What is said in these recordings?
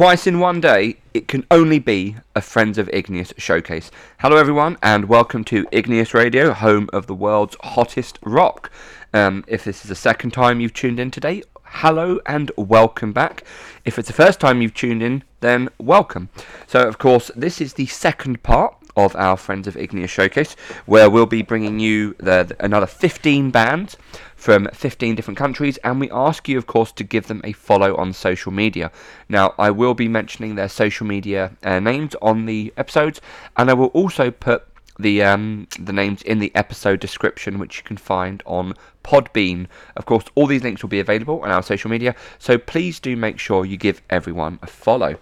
Twice in one day, it can only be a Friends of Igneous showcase. Hello, everyone, and welcome to Igneous Radio, home of the world's hottest rock. Um, if this is the second time you've tuned in today, hello and welcome back. If it's the first time you've tuned in, then welcome. So, of course, this is the second part of our Friends of Igneous showcase, where we'll be bringing you the- another 15 bands from 15 different countries, and we ask you, of course, to give them a follow on social media. Now, I will be mentioning their social media uh, names on the episodes, and I will also put the um, the names in the episode description, which you can find on Podbean. Of course, all these links will be available on our social media, so please do make sure you give everyone a follow.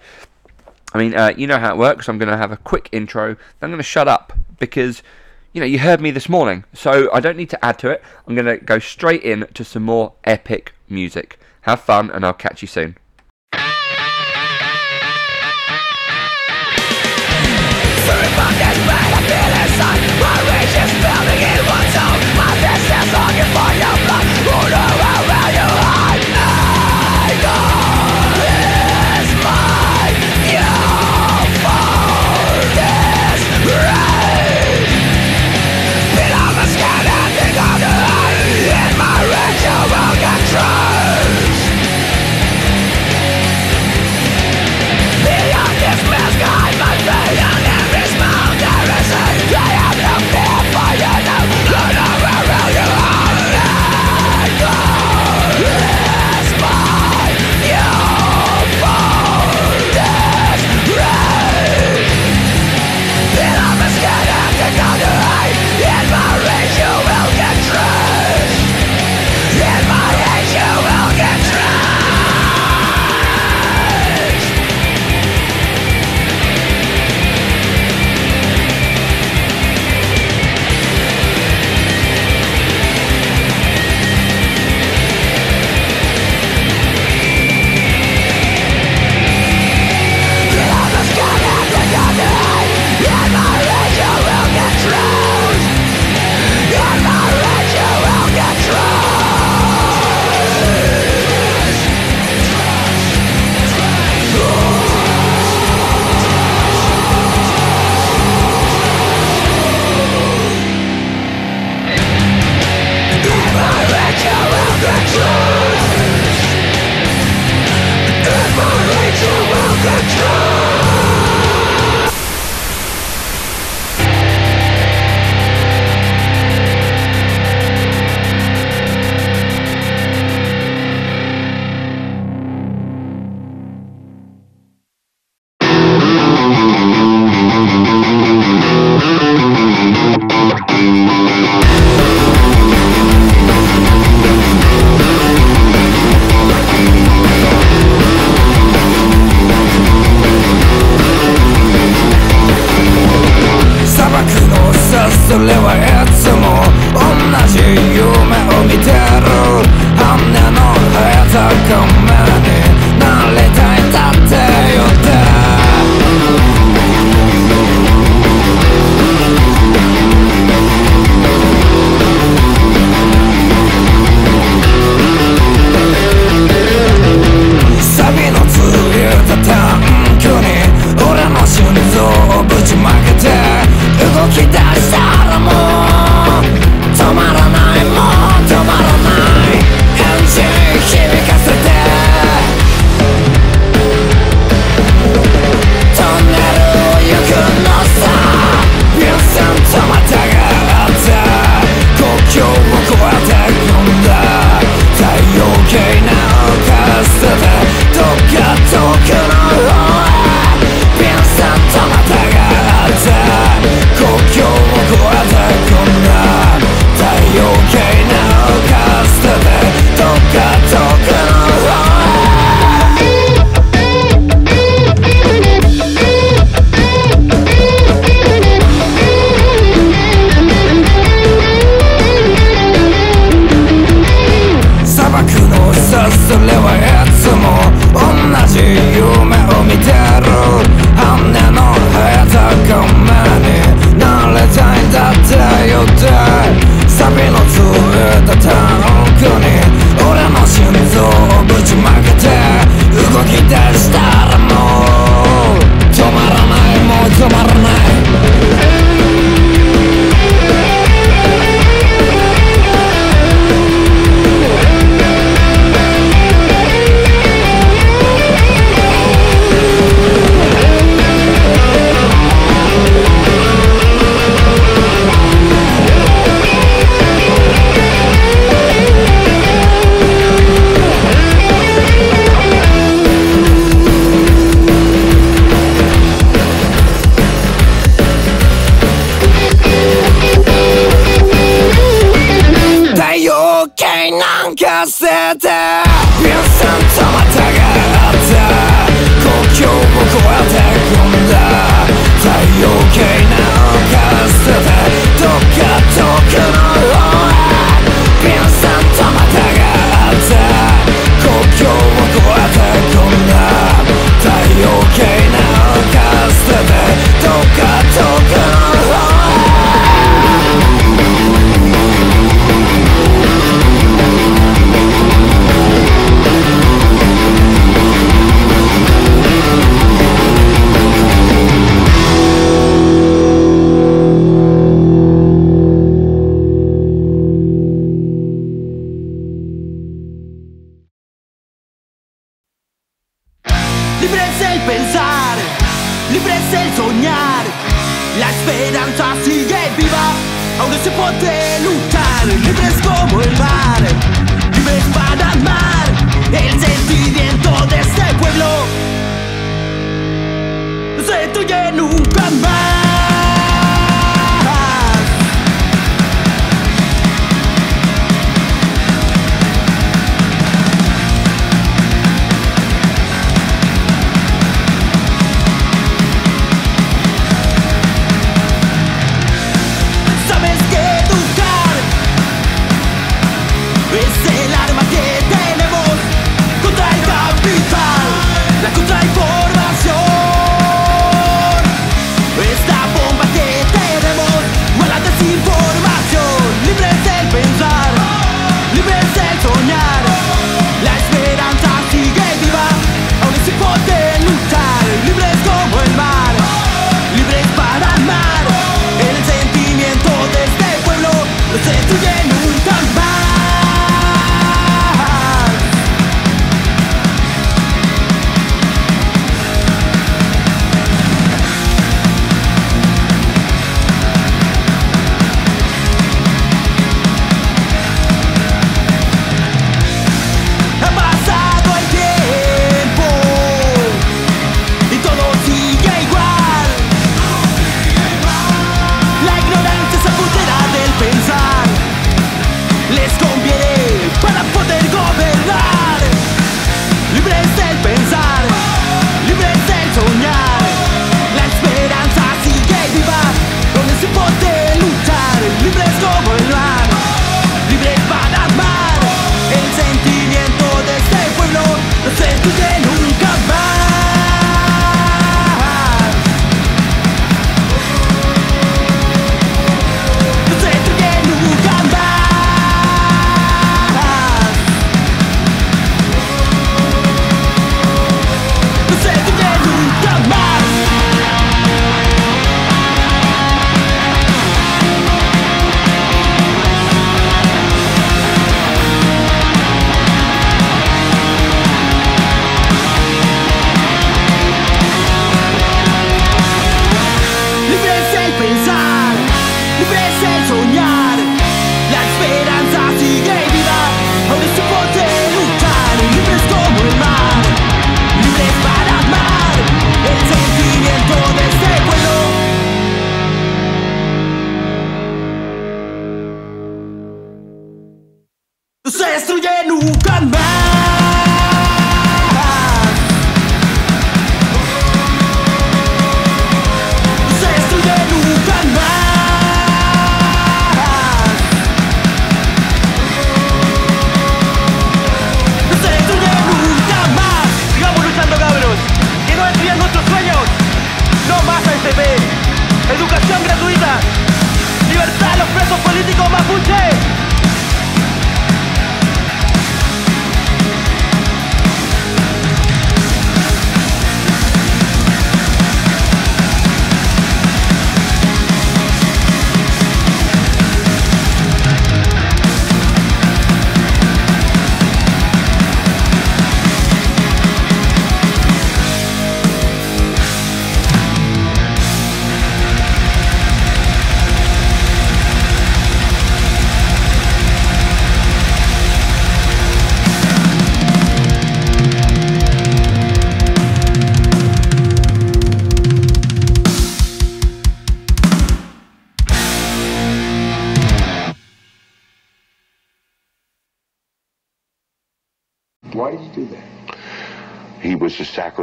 I mean, uh, you know how it works. I'm going to have a quick intro. Then I'm going to shut up because, you know, you heard me this morning, so I don't need to add to it. I'm going to go straight in to some more epic music. Have fun, and I'll catch you soon.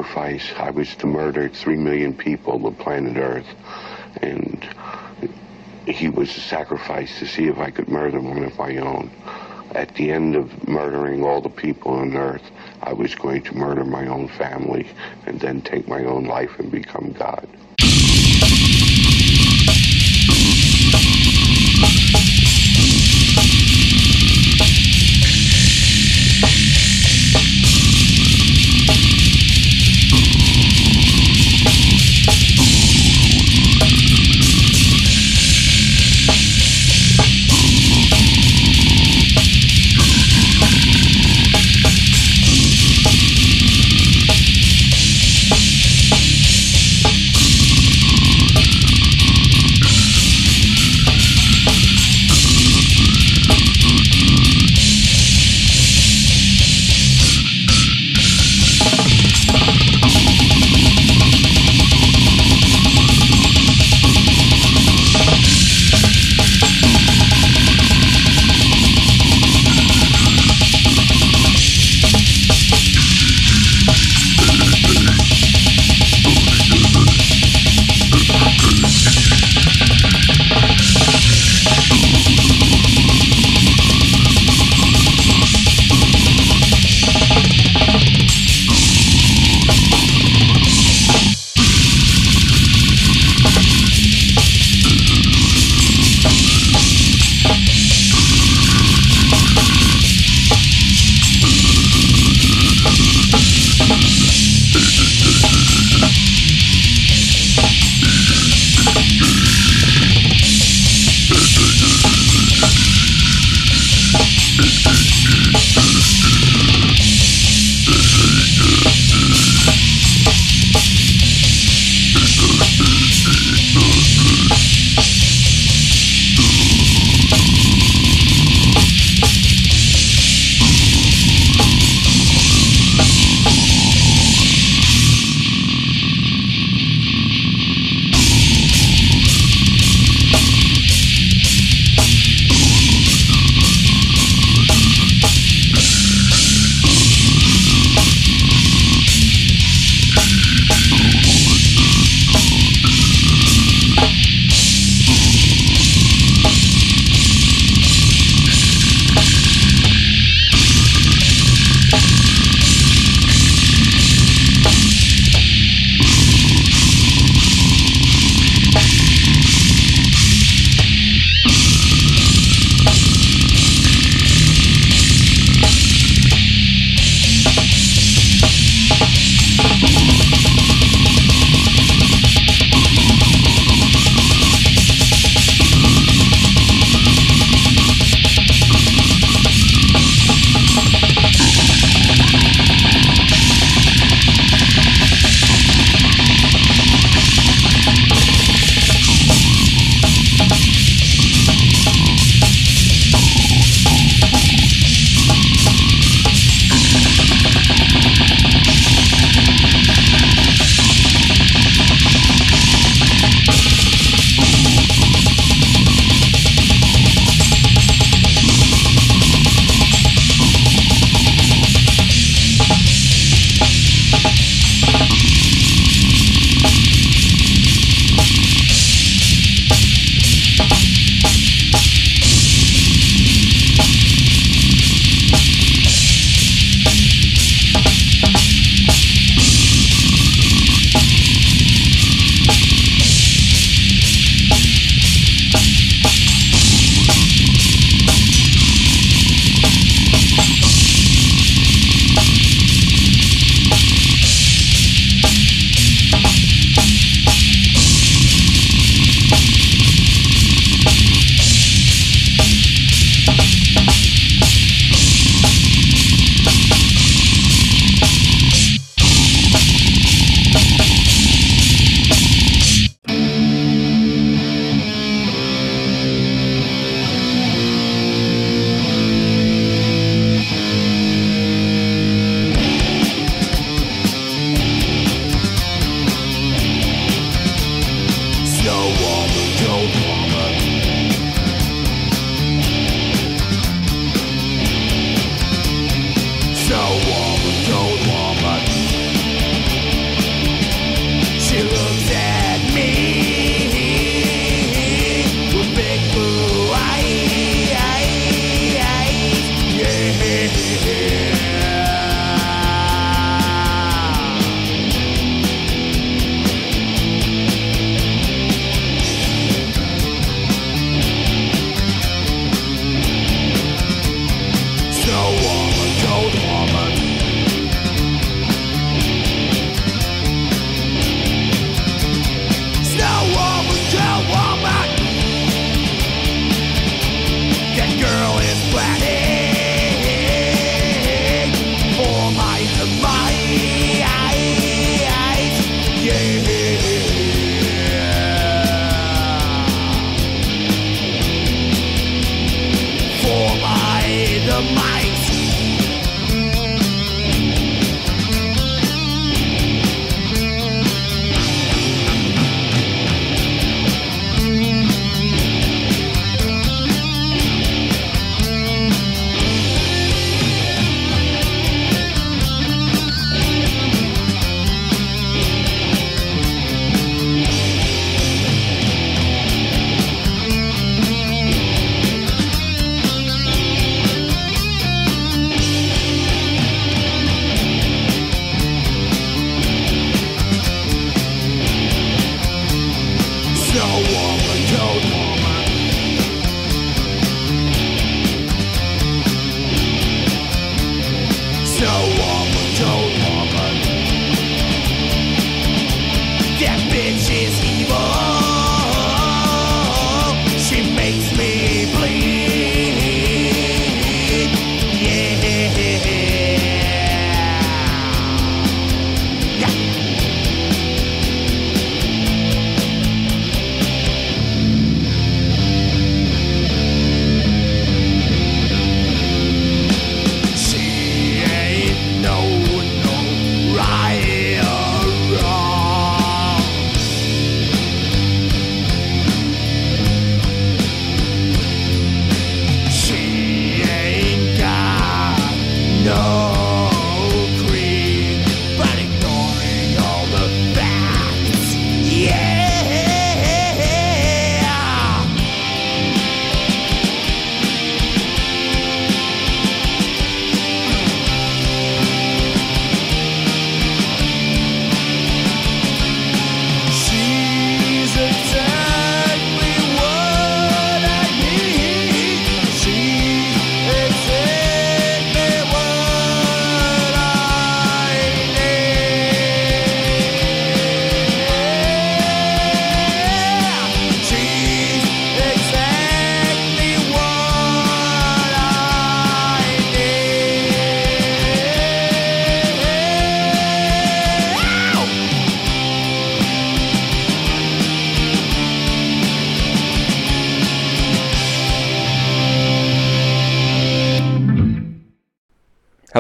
Sacrifice. I was to murder three million people the planet Earth. And he was a sacrifice to see if I could murder one of my own. At the end of murdering all the people on Earth, I was going to murder my own family and then take my own life and become God.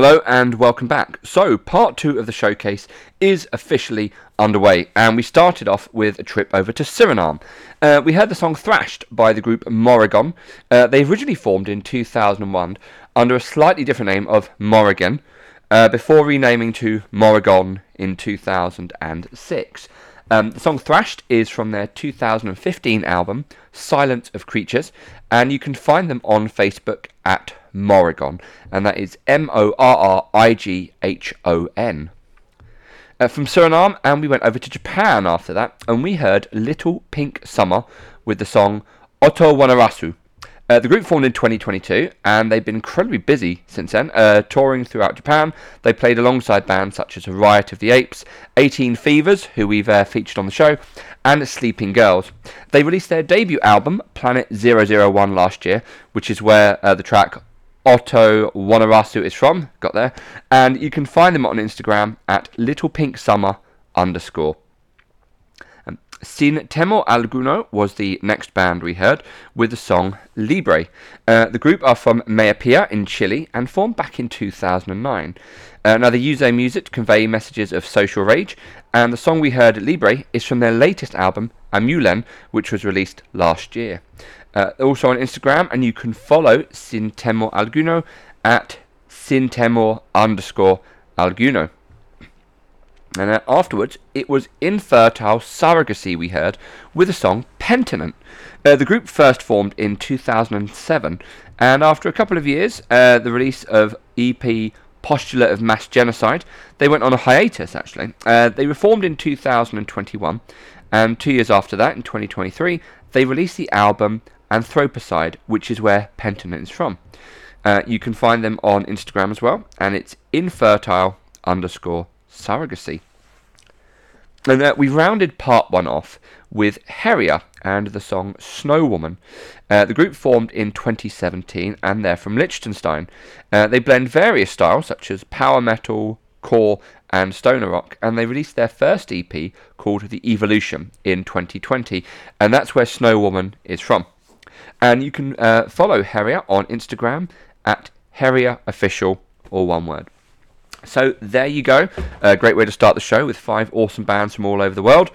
Hello and welcome back. So, part two of the showcase is officially underway, and we started off with a trip over to Suriname. Uh, we heard the song Thrashed by the group Morrighon. Uh, they originally formed in 2001 under a slightly different name of Morrigan, uh, before renaming to Morrighon in 2006. Um, the song Thrashed is from their 2015 album, Silence of Creatures, and you can find them on Facebook at Morrighon, and that is M O R R I G H O N. Uh, from Suriname, and we went over to Japan after that, and we heard Little Pink Summer with the song Otowonarasu. Uh, the group formed in 2022, and they've been incredibly busy since then, uh, touring throughout Japan. They played alongside bands such as Riot of the Apes, 18 Fevers, who we've uh, featured on the show, and Sleeping Girls. They released their debut album, Planet 001, last year, which is where uh, the track Otowonarasu is from. Got there. And you can find them on Instagram at littlepinksummer underscore. Um, Sin Temor Alguno was the next band we heard with the song Libre. Uh, the group are from Mayapia in Chile and formed back in 2009. Uh, now they use their music to convey messages of social rage, and the song we heard Libre is from their latest album Amulen, which was released last year. Uh, also on Instagram, and you can follow Sin Temor Alguno at Sintemo underscore Alguno. And uh, afterwards, it was Infertile Surrogacy we heard with the song Pentinent. Uh, the group first formed in 2007, and after a couple of years, uh, the release of EP Postulate of Mass Genocide, they went on a hiatus actually. Uh, they reformed in 2021, and two years after that, in 2023, they released the album Anthropocide, which is where Pentinent is from. Uh, you can find them on Instagram as well, and it's infertile underscore surrogacy. And uh, we rounded part one off with Heria and the song Snow Woman. Uh, the group formed in 2017 and they're from Liechtenstein. Uh, they blend various styles such as power metal, core, and stoner rock, and they released their first EP called The Evolution in 2020, and that's where Snow Woman is from. And you can uh, follow Heria on Instagram at Heria Official, or one word. So there you go. A great way to start the show with five awesome bands from all over the world.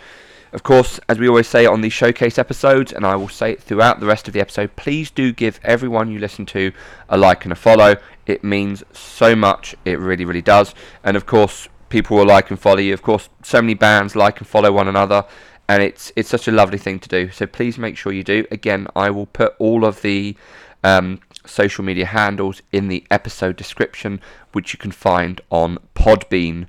Of course, as we always say on these showcase episodes, and I will say it throughout the rest of the episode, please do give everyone you listen to a like and a follow. It means so much. It really, really does. And of course, people will like and follow you. Of course, so many bands like and follow one another, and it's it's such a lovely thing to do. So please make sure you do. Again, I will put all of the um, social media handles in the episode description, which you can find on Podbean.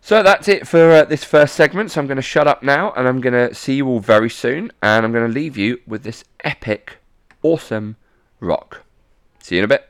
So that's it for uh, this first segment. So I'm going to shut up now and I'm going to see you all very soon. And I'm going to leave you with this epic, awesome rock. See you in a bit.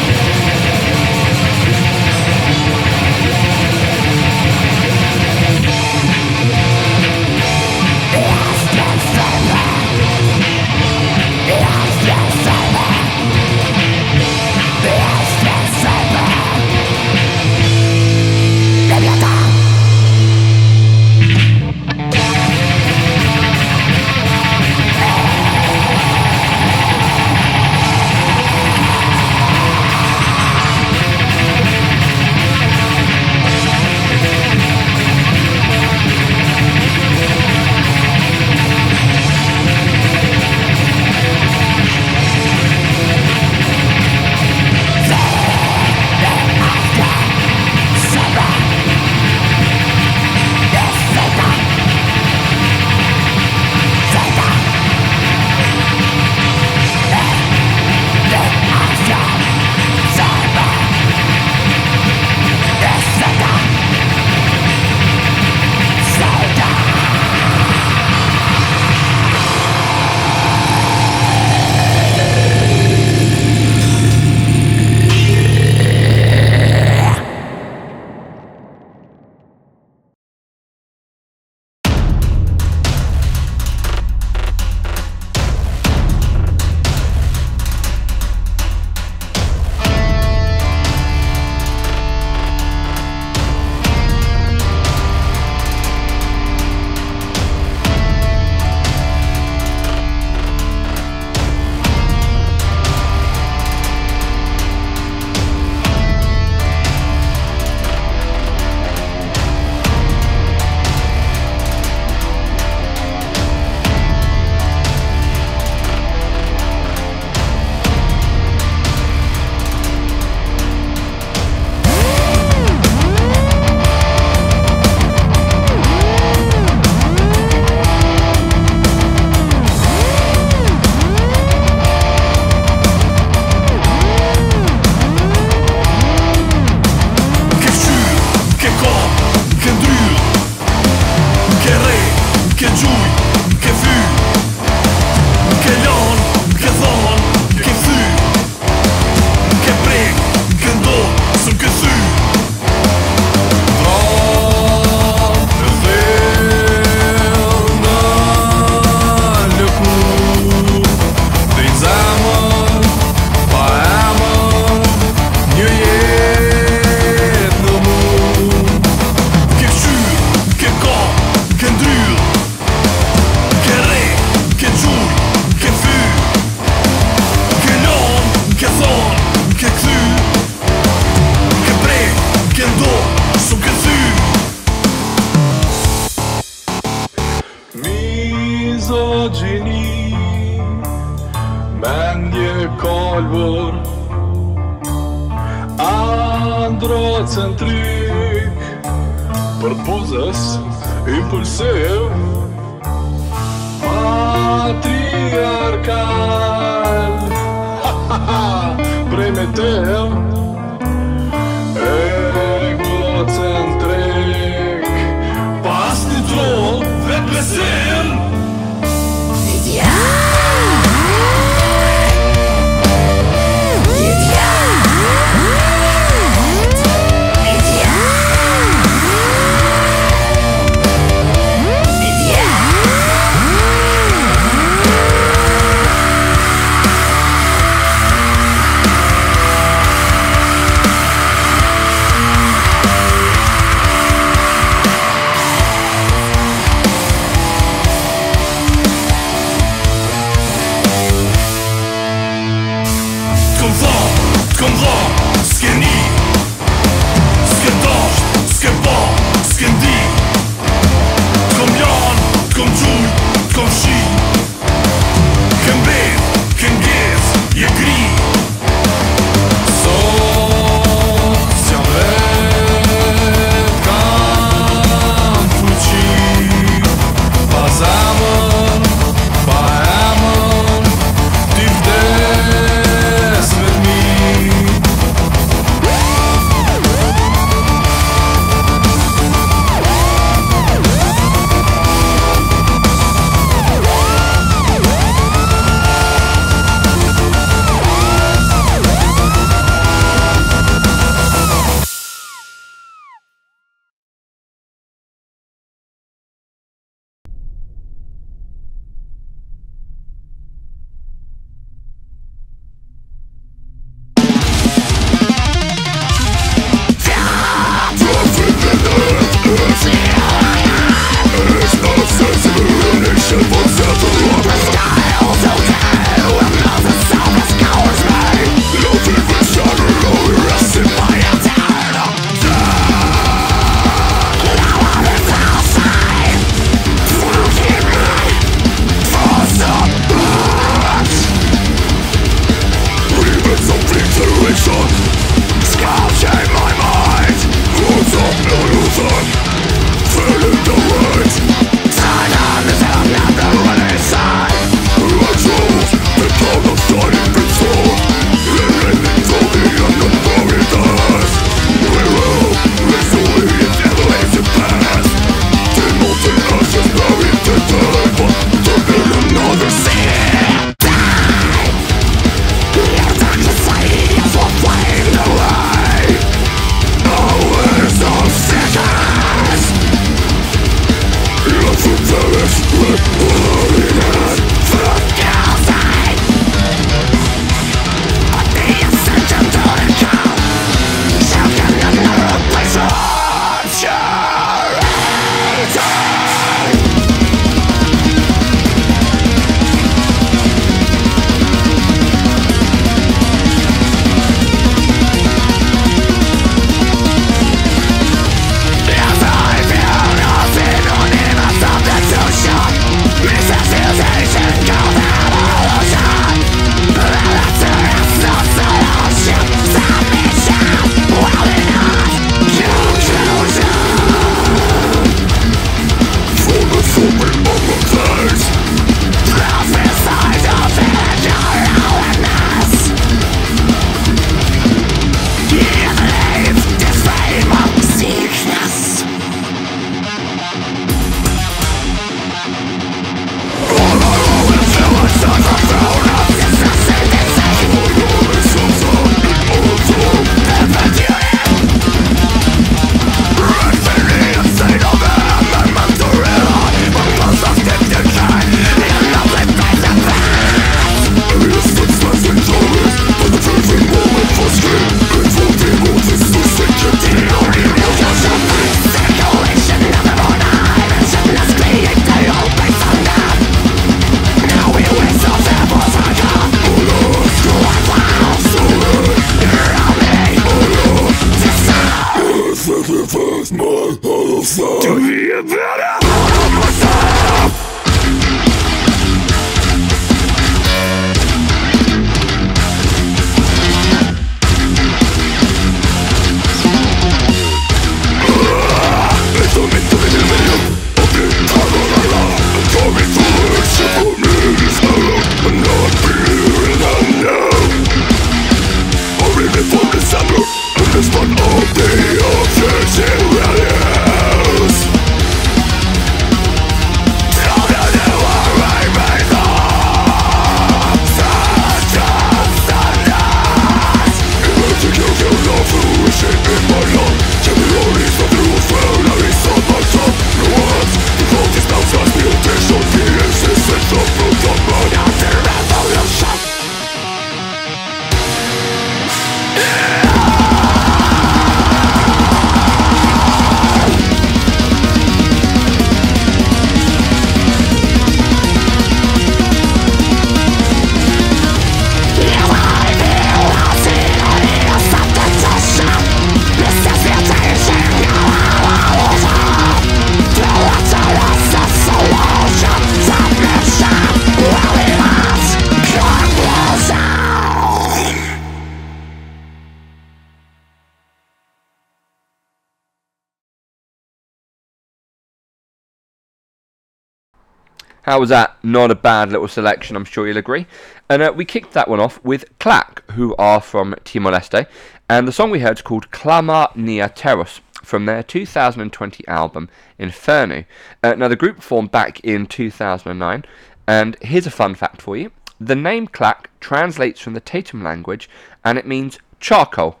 How was that? Not a bad little selection, I'm sure you'll agree. And uh, we kicked that one off with Klak, who are from Timor Leste, and the song we heard is called Klamar Nia Terus from their 2020 album Inferno. Uh, now, the group formed back in 2009, and here's a fun fact for you. The name Klak translates from the Tetum language, and it means charcoal.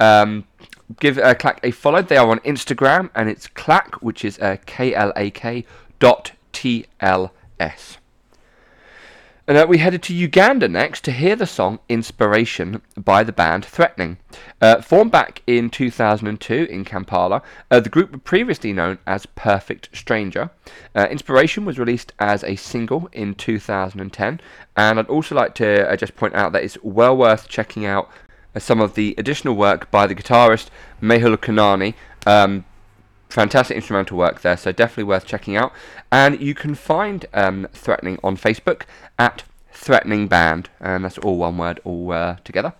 Um, give uh, Klak a follow. They are on Instagram, and it's Klak, which is uh, K L A K dot T L S. And uh, we headed to Uganda next to hear the song Inspiration by the band Threatening. Uh, formed back in 2002 in Kampala, uh, the group were previously known as Perfect Stranger. Uh, Inspiration was released as a single in 2010, and I'd also like to uh, just point out that it's well worth checking out uh, some of the additional work by the guitarist Mehul Kanani. Um, fantastic instrumental work there, so definitely worth checking out. And you can find um, Threatening on Facebook at Threatening Band, and that's all one word, all uh, together.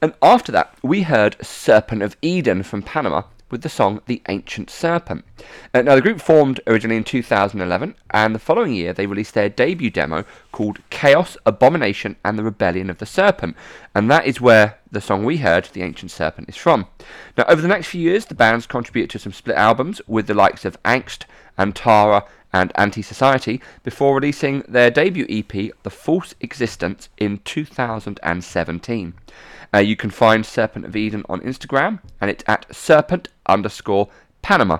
And after that, we heard Serpent of Eden from Panama with the song The Ancient Serpent. Uh, now, the group formed originally in 2011, and the following year they released their debut demo called Chaos, Abomination, and the Rebellion of the Serpent, and that is where the song we heard, The Ancient Serpent, is from. Now, over the next few years, the band's contributed to some split albums with the likes of Angst, Antara, and Anti Society before releasing their debut EP, The False Existence, in 2017. Uh, you can find Serpent of Eden on Instagram, and it's at serpent underscore Panama.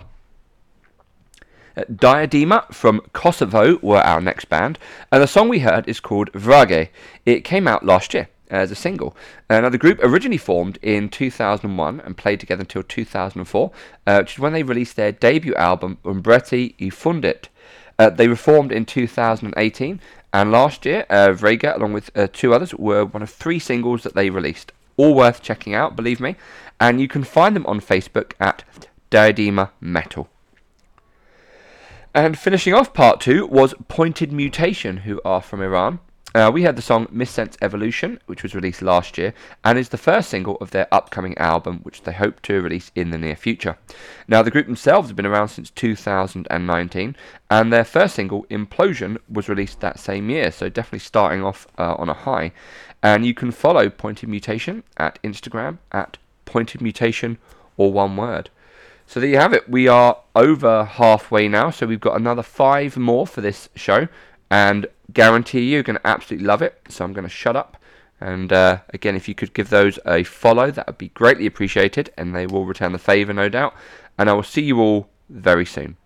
Uh, Diadema from Kosovo were our next band, and the song we heard is called Vrage. It came out last year as a single. Uh, now, the group originally formed in 2001 and played together until 2004, uh, which is when they released their debut album, Umbreti i Fundit. Uh, they reformed in 2018, and last year, uh, along with uh, two others, were one of three singles that they released. All worth checking out, believe me. And you can find them on Facebook at Diadema Metal. And finishing off part two was Pointed Mutation, who are from Iran. Uh, we had the song Missense Evolution, which was released last year, and is the first single of their upcoming album, which they hope to release in the near future. Now, the group themselves have been around since 2019, and their first single, Implosion, was released that same year, so definitely starting off uh, on a high. And you can follow Pointed Mutation at Instagram at Pointed Mutation or one word. So there you have it. We are over halfway now, so we've got another five more for this show, and guarantee you, you're going to absolutely love it. So I'm going to shut up. And uh, again, if you could give those a follow, that would be greatly appreciated, and they will return the favour, no doubt. And I will see you all very soon.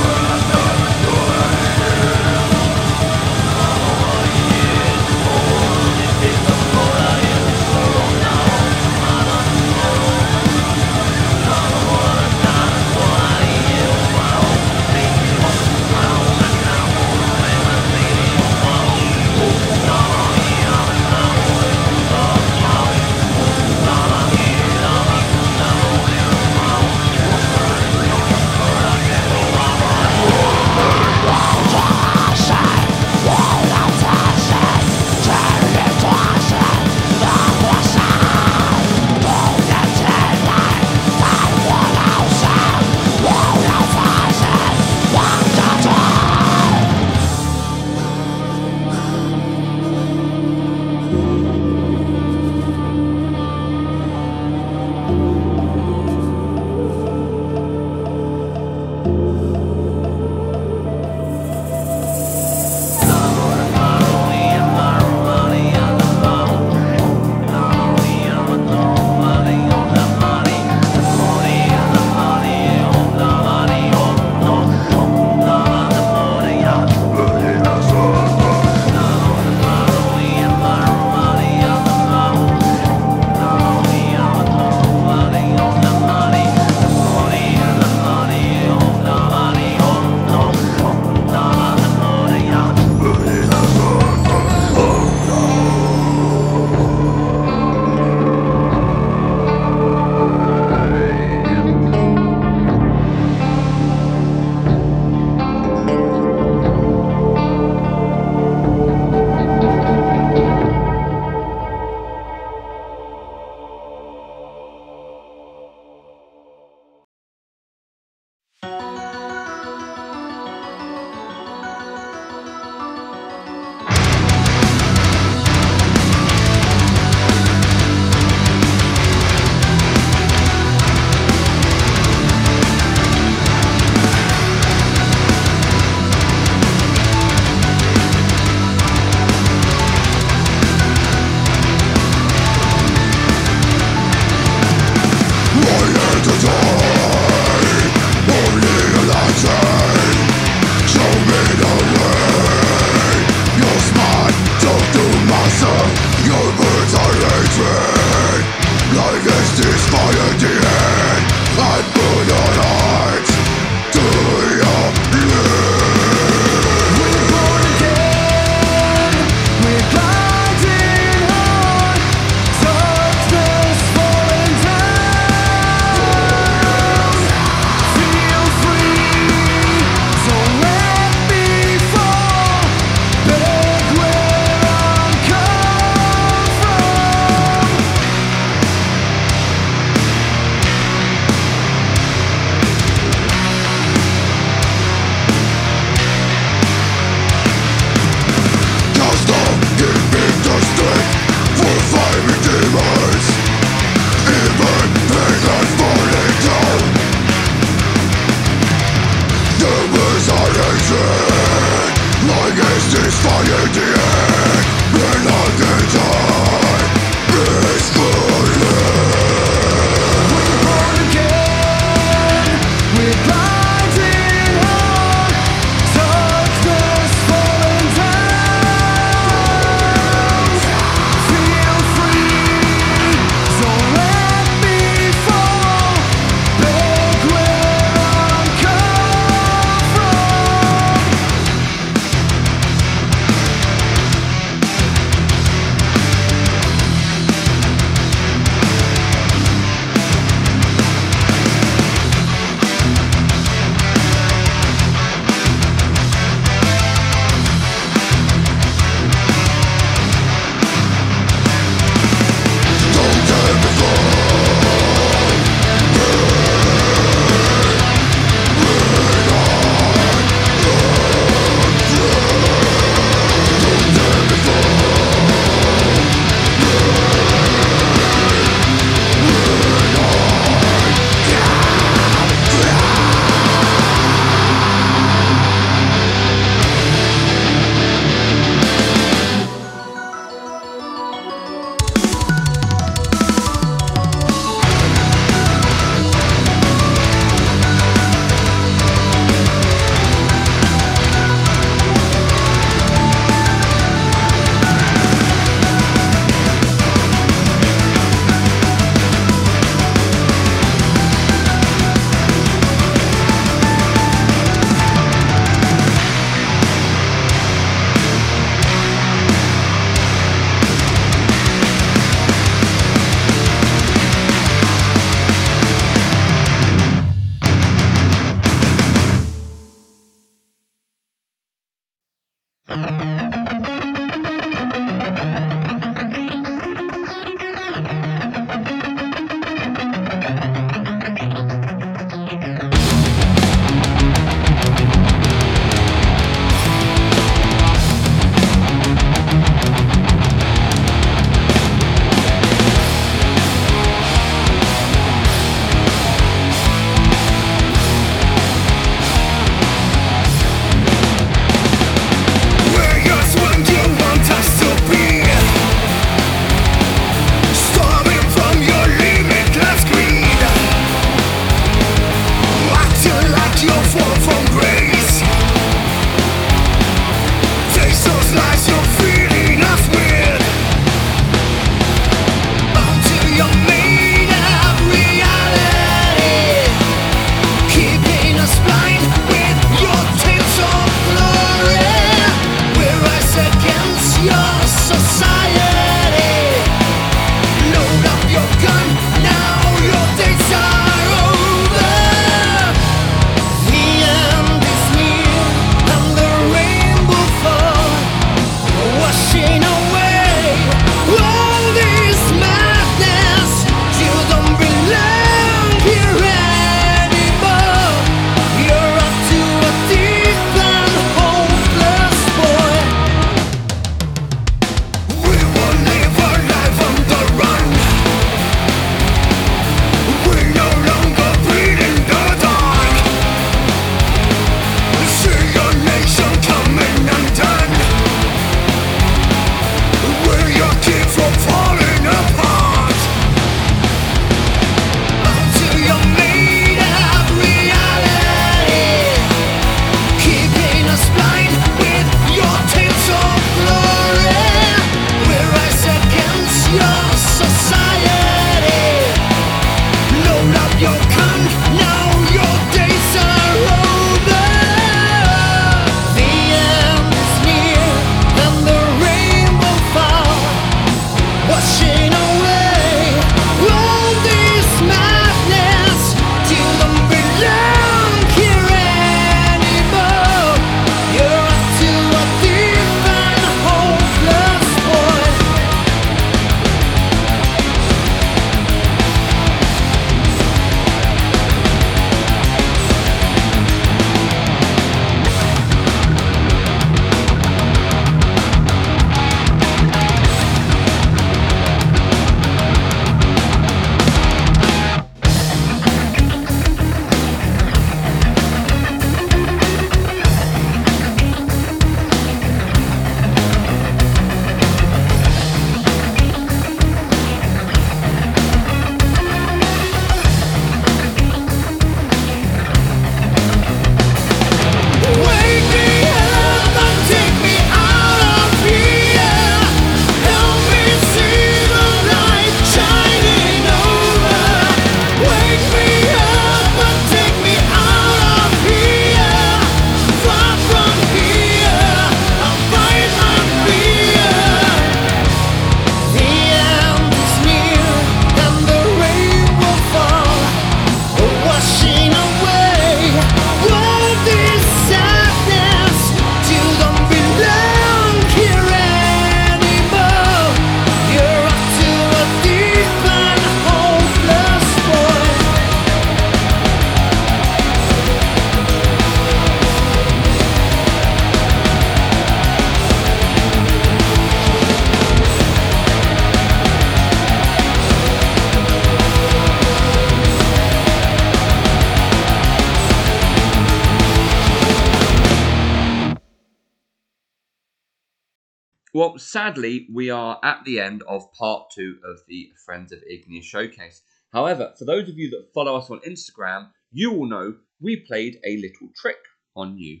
Well, sadly, we are at the end of part two of the Friends of Igneous showcase. However, for those of you that follow us on Instagram, you will know we played a little trick on you.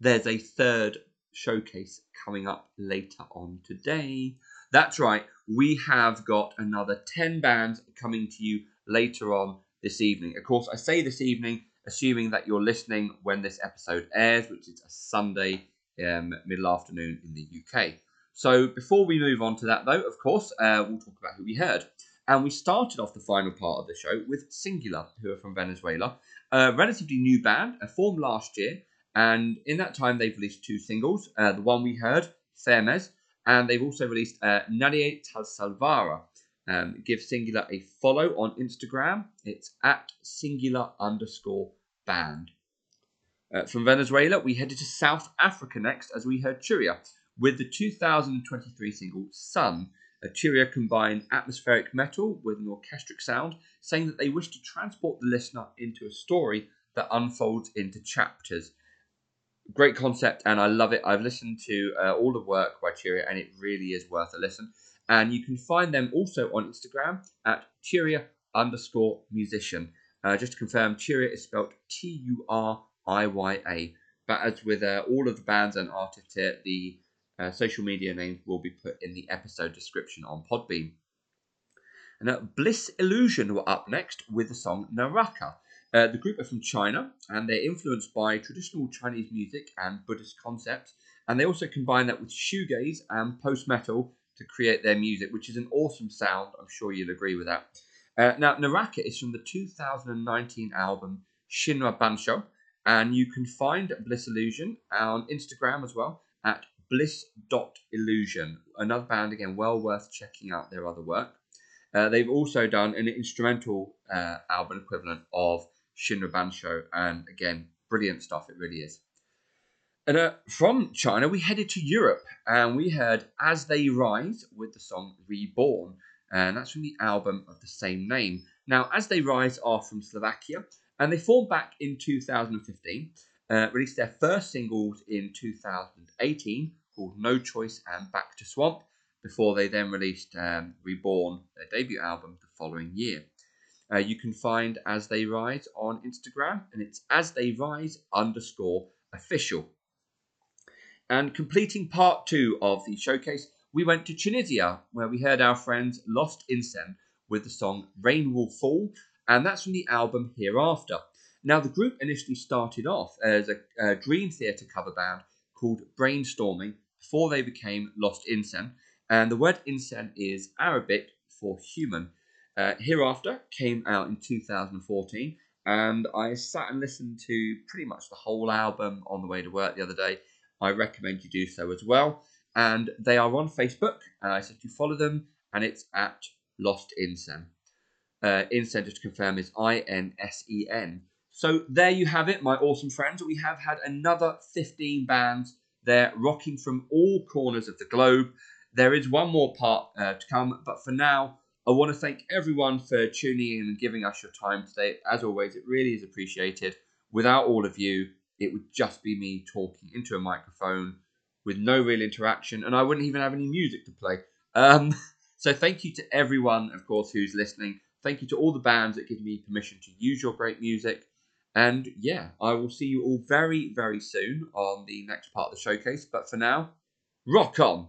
There's a third showcase coming up later on today. That's right, we have got another 10 bands coming to you later on this evening. Of course, I say this evening, assuming that you're listening when this episode airs, which is a Sunday um, middle afternoon in the UK. So before we move on to that, though, of course, uh, we'll talk about who we heard. And we started off the final part of the show with Singular, who are from Venezuela, a relatively new band, uh, formed last year. And in that time, they've released two singles. Uh, the one we heard, Firmes, and they've also released uh, Nadie Tal Salvara. Um, give Singular a follow on Instagram. It's at singular underscore band. Uh, from Venezuela, we headed to South Africa next as we heard Turiya with the 2023 single Sun. Uh, Turiya combined atmospheric metal with an orchestric sound, saying that they wish to transport the listener into a story that unfolds into chapters. Great concept, and I love it. I've listened to uh, all the work by Turiya, and it really is worth a listen. And you can find them also on Instagram at Turiya underscore musician. Uh, just to confirm, Turiya is spelled T U R I Y A. But as with uh, all of the bands and artists here, the uh, social media names will be put in the episode description on Podbean. And uh, Bliss Illusion were up next with the song Naraka. Uh, the group are from China and they're influenced by traditional Chinese music and Buddhist concepts. And they also combine that with shoegaze and post metal to create their music, which is an awesome sound. I'm sure you'll agree with that. Uh, now, Naraka is from the 2019 album Shinra Bansho, and you can find Bliss Illusion on Instagram as well at bliss.illusion. Another band, again, well worth checking out their other work. Uh, they've also done an instrumental uh, album equivalent of Shinra Bansho, and again, brilliant stuff, it really is. And uh, from China, we headed to Europe and we heard As They Rise with the song Reborn, and that's from the album of the same name. Now, As They Rise are from Slovakia and they formed back in 2015, uh, released their first singles in 2018 called No Choice and Back to Swamp, before they then released um, Reborn, their debut album, the following year. Uh, you can find As They Rise on Instagram, and it's As They Rise underscore official. And completing part two of the showcase, we went to Tunisia, where we heard our friends Lost Insen with the song Rain Will Fall, and that's from the album Hereafter. Now, the group initially started off as a, a Dream Theater cover band called Brainstorming before they became Lost Insen, and the word insen is Arabic for human. Uh, Hereafter came out in 2014, and I sat and listened to pretty much the whole album on the way to work the other day. I recommend you do so as well. And they are on Facebook, and I said you follow them, and it's at Lost Insen. Uh, just to confirm, is I N S E N. So there you have it, my awesome friends. We have had another 15 bands there rocking from all corners of the globe. There is one more part uh, to come, but for now, I want to thank everyone for tuning in and giving us your time today. As always, it really is appreciated. Without all of you, it would just be me talking into a microphone with no real interaction, and I wouldn't even have any music to play. Um, so thank you to everyone, of course, who's listening. Thank you to all the bands that give me permission to use your great music. And yeah, I will see you all very, very soon on the next part of the showcase. But for now, rock on!